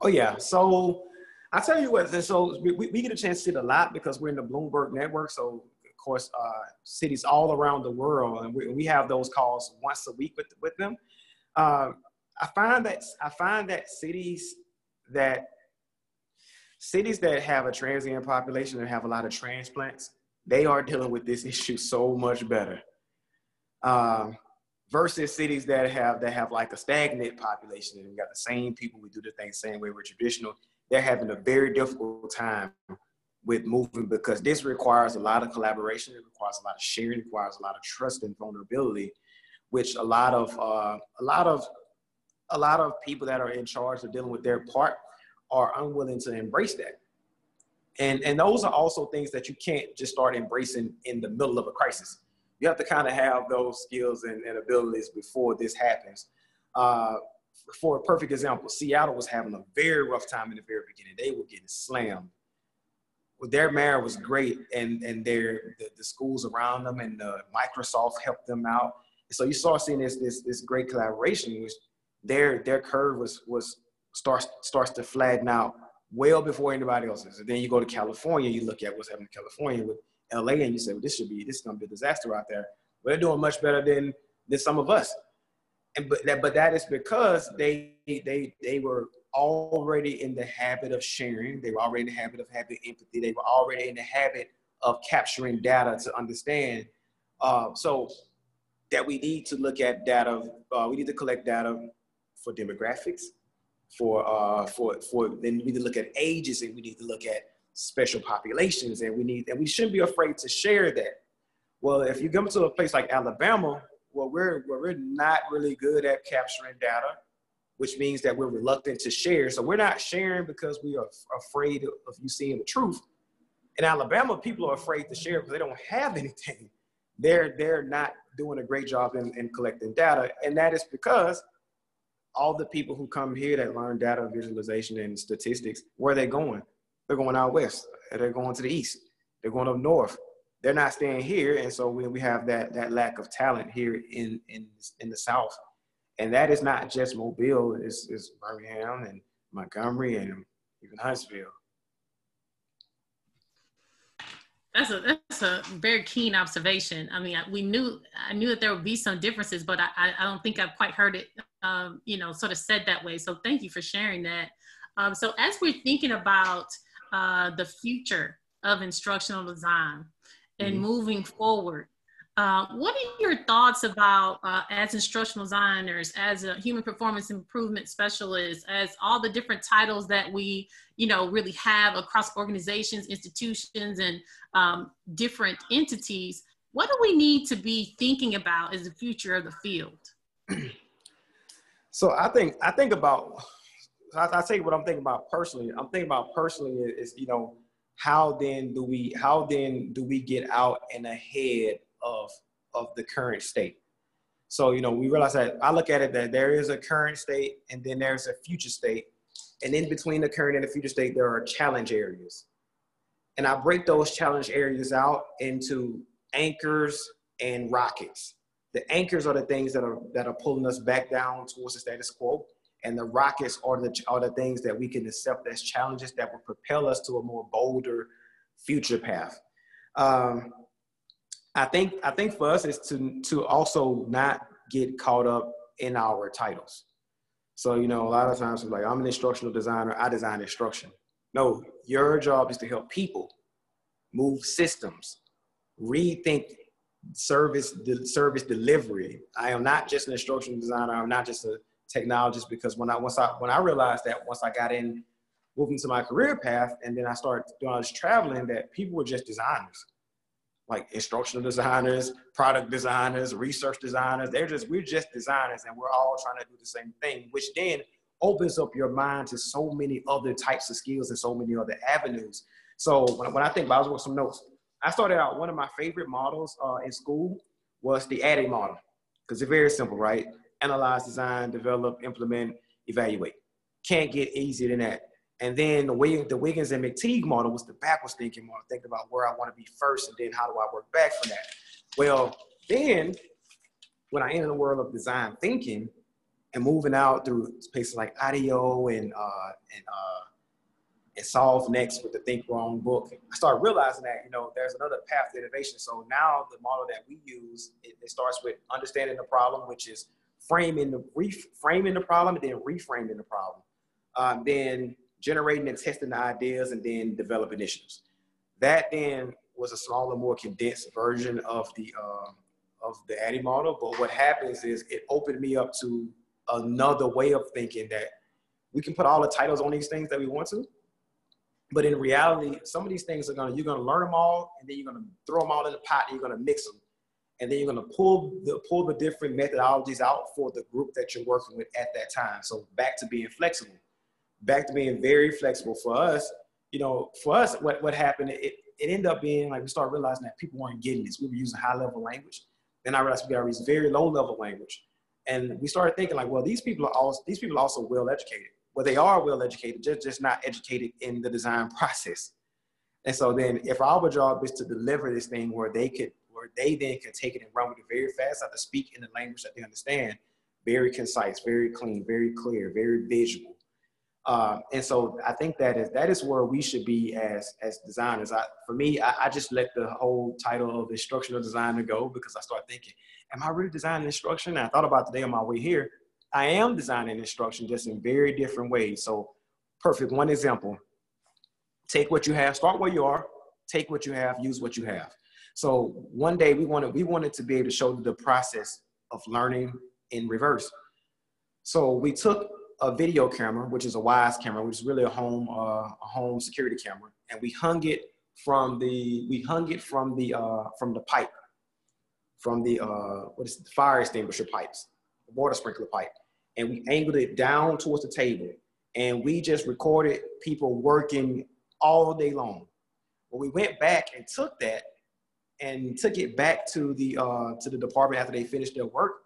Oh yeah. So I tell you what. So we, we get a chance to see it a lot because we're in the Bloomberg network. So of course, uh, cities all around the world, and we, we have those calls once a week with with them. Uh, I find that I find that cities that cities that have a transient population and have a lot of transplants, they are dealing with this issue so much better. Um, versus cities that have that have like a stagnant population and we got the same people we do the things same way we're traditional they're having a very difficult time with moving because this requires a lot of collaboration. It requires a lot of sharing. It requires a lot of trust and vulnerability, which a lot of uh, a lot of a lot of people that are in charge of dealing with their part are unwilling to embrace that. And and those are also things that you can't just start embracing in the middle of a crisis. You have to kind of have those skills and, and abilities before this happens. Uh, for a perfect example, Seattle was having a very rough time in the very beginning. They were getting slammed Well, their mayor was great and and their the, the, schools around them and Microsoft helped them out. So you saw seeing this this this great collaboration, which their their curve was was starts starts to flatten out well before anybody else's. And then you go to California, you look at what's happening in California with LA, and you say, well, this should be this is gonna be a disaster out there. But they're doing much better than than some of us. And but that but that is because they they they were already in the habit of sharing. They were already in the habit of having empathy. They were already in the habit of capturing data to understand. Uh, so that we need to look at data. Uh, we need to collect data for demographics, for uh, for for. Then we need to look at ages, and we need to look at special populations, and we need and we shouldn't be afraid to share that. Well, if you come to a place like Alabama, well, we're where we're not really good at capturing data which means that we're reluctant to share. So we're not sharing because we are afraid of you seeing the truth. In Alabama, people are afraid to share because they don't have anything. They're they're not doing a great job in, in collecting data, and that is because all the people who come here that learn data visualization and statistics, where are they going? They're going out west. They're going to the east. They're going up north. They're not staying here, and so we, we have that that lack of talent here in in in the south and that is not just Mobile, it's, it's Birmingham and Montgomery and even Huntsville. That's a that's a very keen observation. I mean, we knew I knew that there would be some differences, but I I don't think I've quite heard it, um, you know, sort of said that way. So thank you for sharing that. Um, so as we're thinking about uh, the future of instructional design and mm-hmm. moving forward, uh, what are your thoughts about, uh, as instructional designers, as a human performance improvement specialist, as all the different titles that we, you know, really have across organizations, institutions, and um, different entities? What do we need to be thinking about as the future of the field? So I think I think about I, I say what I'm thinking about personally. I'm thinking about personally is you know how then do we how then do we get out and ahead of of the current state. So, you know, we realize that I look at it that there is a current state and then there's a future state. And in between the current and the future state, there are challenge areas. And I break those challenge areas out into anchors and rockets. The anchors are the things that are that are pulling us back down towards the status quo. And the rockets are the are the things that we can accept as challenges that will propel us to a more bolder future path. Um, I think I think for us is to to also not get caught up in our titles. So you know, a lot of times we're like, I'm an instructional designer. I design instruction. No, your job is to help people move systems, rethink service service delivery. I am not just an instructional designer. I'm not just a technologist because when I once I when I realized that once I got in moving to my career path and then I started doing all this traveling that people were just designers like instructional designers, product designers, research designers. They're just, we're just designers and we're all trying to do the same thing, which then opens up your mind to so many other types of skills and so many other avenues. So when, when I think about, I was with some notes. I started out, one of my favorite models uh, in school was the ADDIE model because it's very simple, right? Analyze, design, develop, implement, evaluate. Can't get easier than that. And then the way the Wiggins and McTighe model was the backwards thinking model, thinking about where I want to be first and then how do I work back from that. Well, then when I entered the world of design thinking and moving out through places like IDEO and uh, and uh, and Solve Next with the Think Wrong book, I started realizing that you know there's another path to innovation. So now the model that we use it, it starts with understanding the problem, which is framing the reframing the problem and then reframing the problem. Um, then generating and testing the ideas and then develop initiatives. That then was a smaller, more condensed version of the uh, of the ADDIE model. But what happens is it opened me up to another way of thinking that we can put all the titles on these things that we want to, But in reality, some of these things are gonna you're gonna learn them all, and then you're gonna throw them all in the pot, and you're gonna mix them, and then you're gonna pull the pull the different methodologies out for the group that you're working with at that time. So back to being flexible, back to being very flexible for us. You know, for us, what what happened? It it ended up being like we started realizing that people weren't getting this. We were using high level language. Then I realized we got to use very low level language. And we started thinking like, well, these people are also these people are also well educated. Well, they are well educated, just just not educated in the design process. And so then, if our job is to deliver this thing where they could, where they then can take it and run with it very fast, have to speak in the language that they understand, very concise, very clean, very clear, very visual. Um, and so I think that is that is where we should be as as designers. I, for me, I, I, just let the whole title of instructional designer go because I start thinking, am I really designing instruction? And I thought about today on my way here. I am designing instruction just in very different ways. So, perfect. One example: take what you have, start where you are, take what you have, use what you have. So one day we wanted we wanted to be able to show the process of learning in reverse. So we took a video camera, which is a Wyze camera, which is really a home uh, a home security camera, and we hung it from the we hung it from the uh, from the pipe, from the uh, what is it, the fire extinguisher pipes, the water sprinkler pipe, and we angled it down towards the table, and we just recorded people working all day long. Well, we went back and took that and took it back to the uh, to the department after they finished their work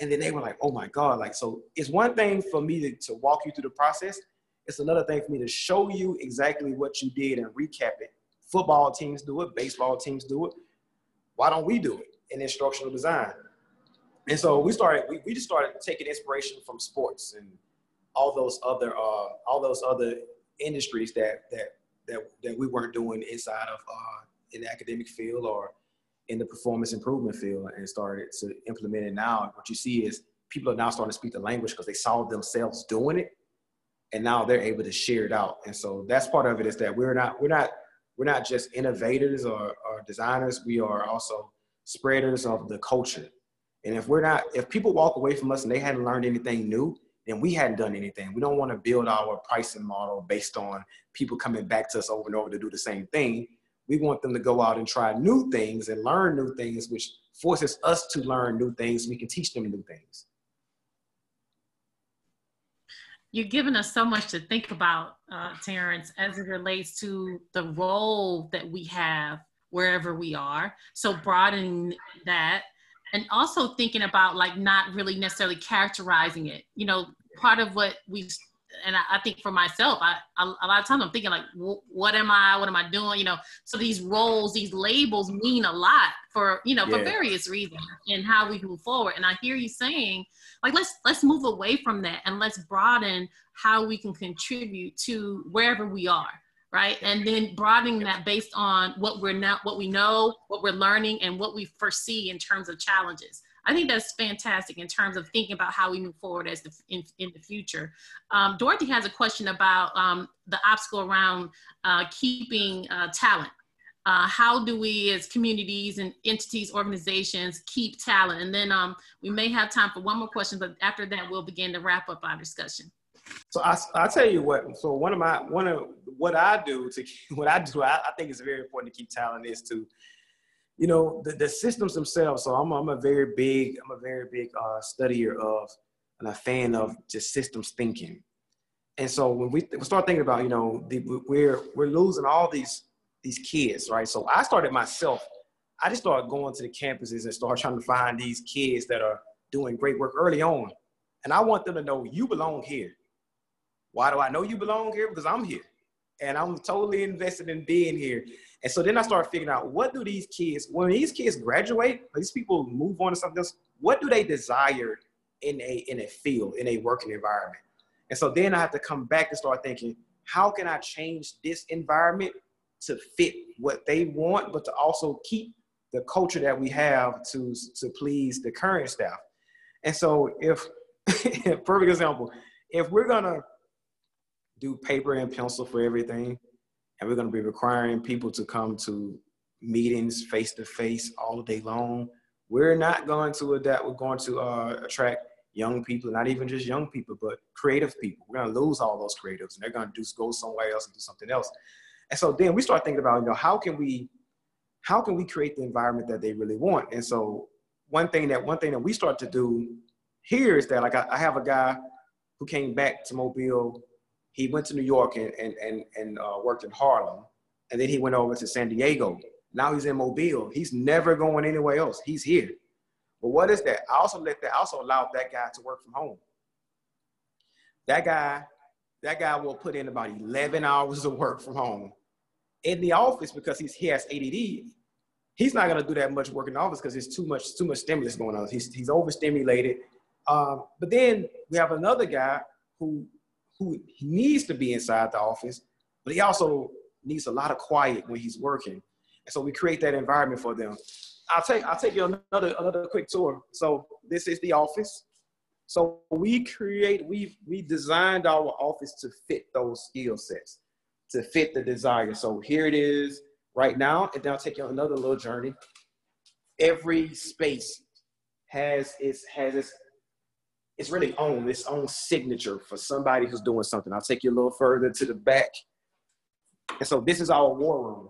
and then they were like, oh my God. Like, so it's one thing for me to, to walk you through the process. It's another thing for me to show you exactly what you did and recap it. Football teams do it, baseball teams do it. Why don't we do it in instructional design? And so we started, we, we just started taking inspiration from sports and all those other, uh, all those other industries that, that, that, that we weren't doing inside of, uh, in the academic field or in the performance improvement field and started to implement it now. What you see is people are now starting to speak the language because they saw themselves doing it, and now they're able to share it out. And so that's part of it is that we're not we're not we're not just innovators or, or designers. We are also spreaders of the culture. And if we're not, if people walk away from us and they hadn't learned anything new, then we hadn't done anything. We don't want to build our pricing model based on people coming back to us over and over to do the same thing we want them to go out and try new things and learn new things, which forces us to learn new things. We can teach them new things. You're giving us so much to think about, uh, Terrence, as it relates to the role that we have wherever we are. So broadening that and also thinking about like not really necessarily characterizing it. You know, part of what we and I, I, think for myself, I, I, a lot of times I'm thinking like, what am I? What am I doing? You know, so these roles, these labels mean a lot for you know yeah. for various reasons and how we move forward. And I hear you saying like let's let's move away from that and let's broaden how we can contribute to wherever we are right and then broadening that based on what we're now what we know what we're learning and what we foresee in terms of challenges I think that's fantastic in terms of thinking about how we move forward as the, in, in the future. Um, Dorothy has a question about um, the obstacle around uh, keeping uh, talent. Uh, how do we as communities and entities, organizations keep talent? And then um, we may have time for one more question, but after that, we'll begin to wrap up our discussion. So I, I'll tell you what, so one of my, one of what I do to, what I do, I, I think it's very important to keep talent is to you know, the, the systems themselves. So I'm, I'm a very big, I'm a very big uh, studier of and a fan of just systems thinking. And so when we, we start thinking about, you know, the, we're we're losing all these these kids, right? So I started myself. I just started going to the campuses and start trying to find these kids that are doing great work early on. And I want them to know you belong here. Why do I know you belong here? Because I'm here. And I'm totally invested in being here. And so then I started figuring out what do these kids, when these kids graduate, these people move on to something else, what do they desire in a in a field, in a working environment? And so then I have to come back and start thinking, how can I change this environment to fit what they want, but to also keep the culture that we have to to please the current staff. And so if perfect example, if we're gonna do paper and pencil for everything, and we're going to be requiring people to come to meetings face to face all day long. We're not going to adapt. We're going to uh, attract young people, not even just young people, but creative people. We're gonna lose all those creatives, and they're gonna do go somewhere else and do something else. And so then we start thinking about, you know, how can we, how can we create the environment that they really want? And so one thing that one thing that we start to do here is that like I, I have a guy who came back to Mobile. He went to New York and and and, and uh, worked in Harlem, and then he went over to San Diego. Now he's in Mobile. He's never going anywhere else. He's here. But what is that? I also let that I also allowed that guy to work from home. That guy, that guy will put in about 11 hours of work from home in the office because he's he has ADD. He's not gonna do that much work in the office because there's too much too much stimulus going on. He's he's overstimulated. Um, but then we have another guy who who needs to be inside the office, but he also needs a lot of quiet when he's working. And so we create that environment for them. I'll take I'll take you another another quick tour. So this is the office. So we create we we designed our office to fit those skill sets, to fit the desire. So here it is right now, and then I'll take you on another little journey. Every space has its has its it's really own its own signature for somebody who's doing something. I'll take you a little further to the back. And so this is our war room.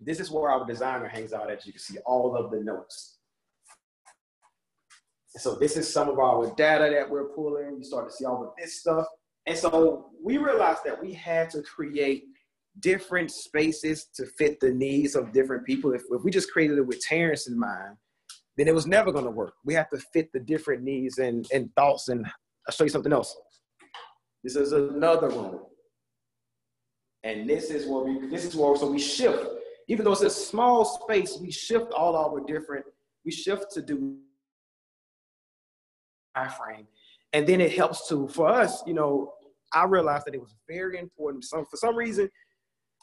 This is where our designer hangs out as you can see all of the notes. So this is some of our data that we're pulling. You start to see all of this stuff. And so we realized that we had to create different spaces to fit the needs of different people. If, if we just created it with Terrence in mind, then it was never going to work. We have to fit the different needs and, and thoughts. And I'll show you something else. This is another room. And this is where we, this is where, so we shift even though it's a small space, we shift all our different, we shift to do frame. And then it helps to, for us, you know, I realized that it was very important. Some, for some reason,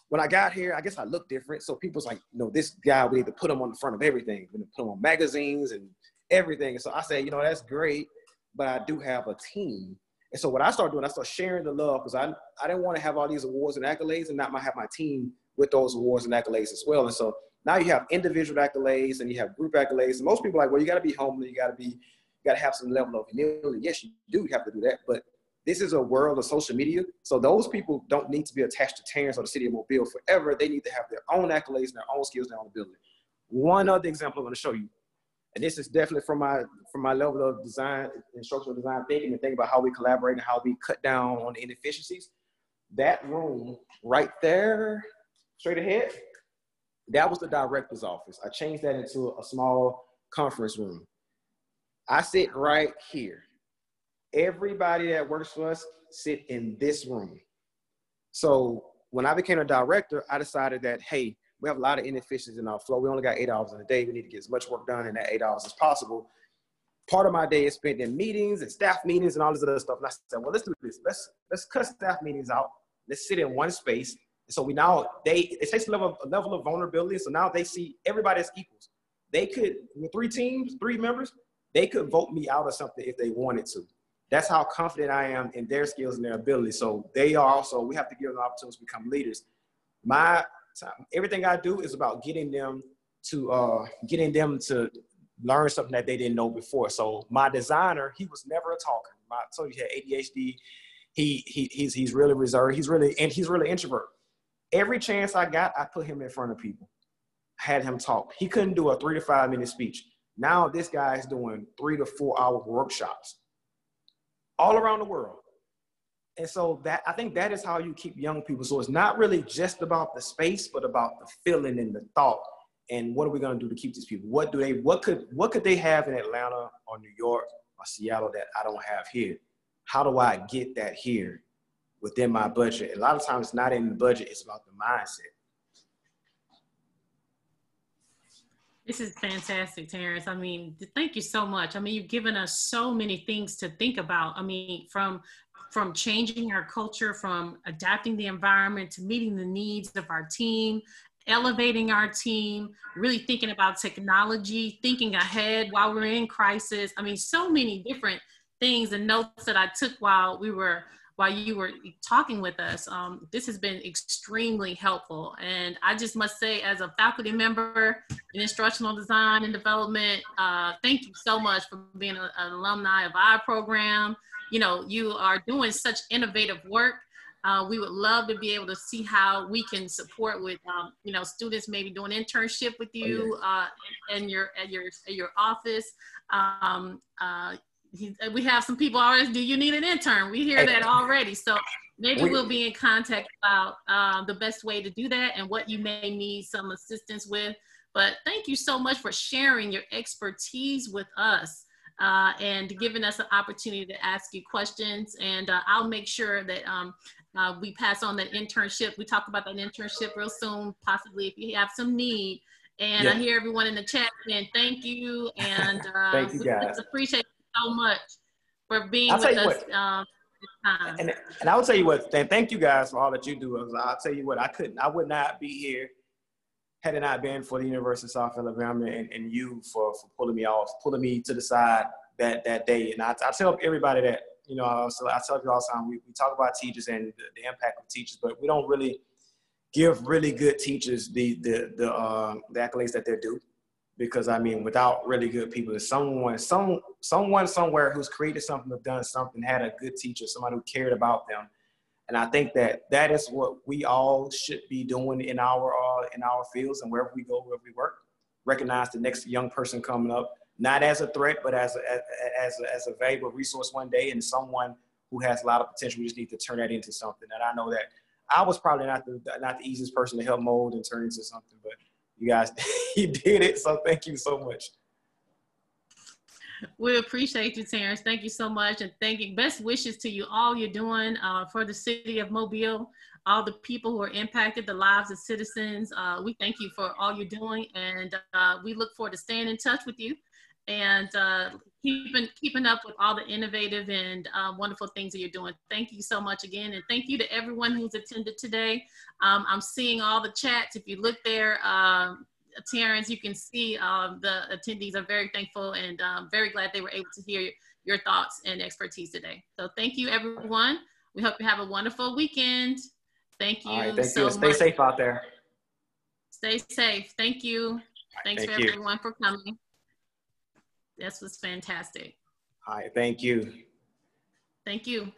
when I got here, I guess I looked different. So people's like, you know, this guy, we need to put him on the front of everything. We need to put him on magazines and everything. And so I said, you know, that's great, but I do have a team. And so what I started doing, I started sharing the love because I, I didn't want to have all these awards and accolades and not have my team with those awards and accolades as well. And so now you have individual accolades and you have group accolades. And most people are like, well, you got to be humble. You got to be, you got to have some level of humility. Yes, you do have to do that. But this is a world of social media. So those people don't need to be attached to Terrence or the city of Mobile forever. They need to have their own accolades and their own skills, their own ability. One other example I'm going to show you. And this is definitely from my from my level of design, instructional design thinking, and thinking about how we collaborate and how we cut down on inefficiencies. That room right there straight ahead, that was the director's office. I changed that into a small conference room. I sit right here. Everybody that works for us sit in this room. So when I became a director, I decided that, hey, we have a lot of inefficiencies in our flow. We only got eight hours in a day. We need to get as much work done in that eight hours as possible. Part of my day is spent in meetings and staff meetings and all this other stuff. And I said, well, let's do this. Let's let's cut staff meetings out. Let's sit in one space so we now they it takes a level of, a level of vulnerability. So now they see everybody as equals. They could with three teams, three members, they could vote me out of something if they wanted to. That's how confident I am in their skills and their ability. So they are also we have to give them opportunities to become leaders. My time, everything I do is about getting them to uh, getting them to learn something that they didn't know before. So my designer, he was never a talker. My, so he had ADHD. He, he he's he's really reserved. He's really and he's really introvert every chance I got, I put him in front of people, had him talk. He couldn't do a three to five minute speech. Now this guy is doing three to four hour workshops all around the world. And so that I think that is how you keep young people. So it's not really just about the space, but about the feeling and the thought. And what are we going to do to keep these people? What do they? What could what could they have in Atlanta or New York or Seattle that I don't have here? How do I get that here? within my budget. A lot of times it's not in the budget, it's about the mindset. This is fantastic, Terrence. I mean, thank you so much. I mean, you've given us so many things to think about. I mean, from from changing our culture, from adapting the environment to meeting the needs of our team, elevating our team, really thinking about technology, thinking ahead while we're in crisis. I mean, so many different things and notes that I took while we were while you were talking with us. Um, this has been extremely helpful. And I just must say, as a faculty member in instructional design and development, uh, thank you so much for being a, an alumni of our program. You know, you are doing such innovative work. Uh, we would love to be able to see how we can support with, um, you know, students maybe doing internship with oh, you uh, in your at your at your office. Um, uh, he, we have some people already. Do you need an intern? We hear that already. So maybe we, will be in contact about uh, the best way to do that and what you may need some assistance with. But thank you so much for sharing your expertise with us uh, and giving us an opportunity to ask you questions. And uh, I'll make sure that um, uh, we pass on that internship. We talk about that internship real soon, possibly if you have some need. And yeah. I hear everyone in the chat saying thank you and uh, thank you guys. appreciate so much for being I'll with us. Um, and, and I will tell you what, thank you guys for all that you do. I'll tell you what, I couldn't, I would not be here had it not been for the University of South Alabama and, and you for, for pulling me off, pulling me to the side that, that day. And I, I tell everybody that, you know, I, I tell you all the time, we, we talk about teachers and the, the, impact of teachers, but we don't really give really good teachers the, the, the, uh, the accolades that they're due because I mean, without really good people, there's someone, some, someone somewhere who's created something, have done something, had a good teacher, somebody who cared about them. And I think that that is what we all should be doing in our uh, in our fields and wherever we go, wherever we work. Recognize the next young person coming up, not as a threat, but as a, as a, as a valuable resource one day, and someone who has a lot of potential. We just need to turn that into something. And I know that I was probably not the not the easiest person to help mold and turn into something, but you guys, you did it. So thank you so much. We appreciate you, Terrence. Thank you so much. And thank you. Best wishes to you all you're doing uh, for the city of Mobile, all the people who are impacted, the lives of citizens. Uh, we thank you for all you're doing. And uh, we look forward to staying in touch with you and uh, keeping keeping up with all the innovative and uh, wonderful things that you're doing. Thank you so much again, and thank you to everyone who's attended today. Um, I'm seeing all the chats. If you look there, um, Terrence, you can see um, the attendees are very thankful and um, very glad they were able to hear your thoughts and expertise today. So thank you, everyone. We hope you have a wonderful weekend. Thank you. thank so you. Stay much. safe out there. Stay safe. Thank you. Thanks thank for you. everyone for coming. This was fantastic. All right. Thank you. Thank you.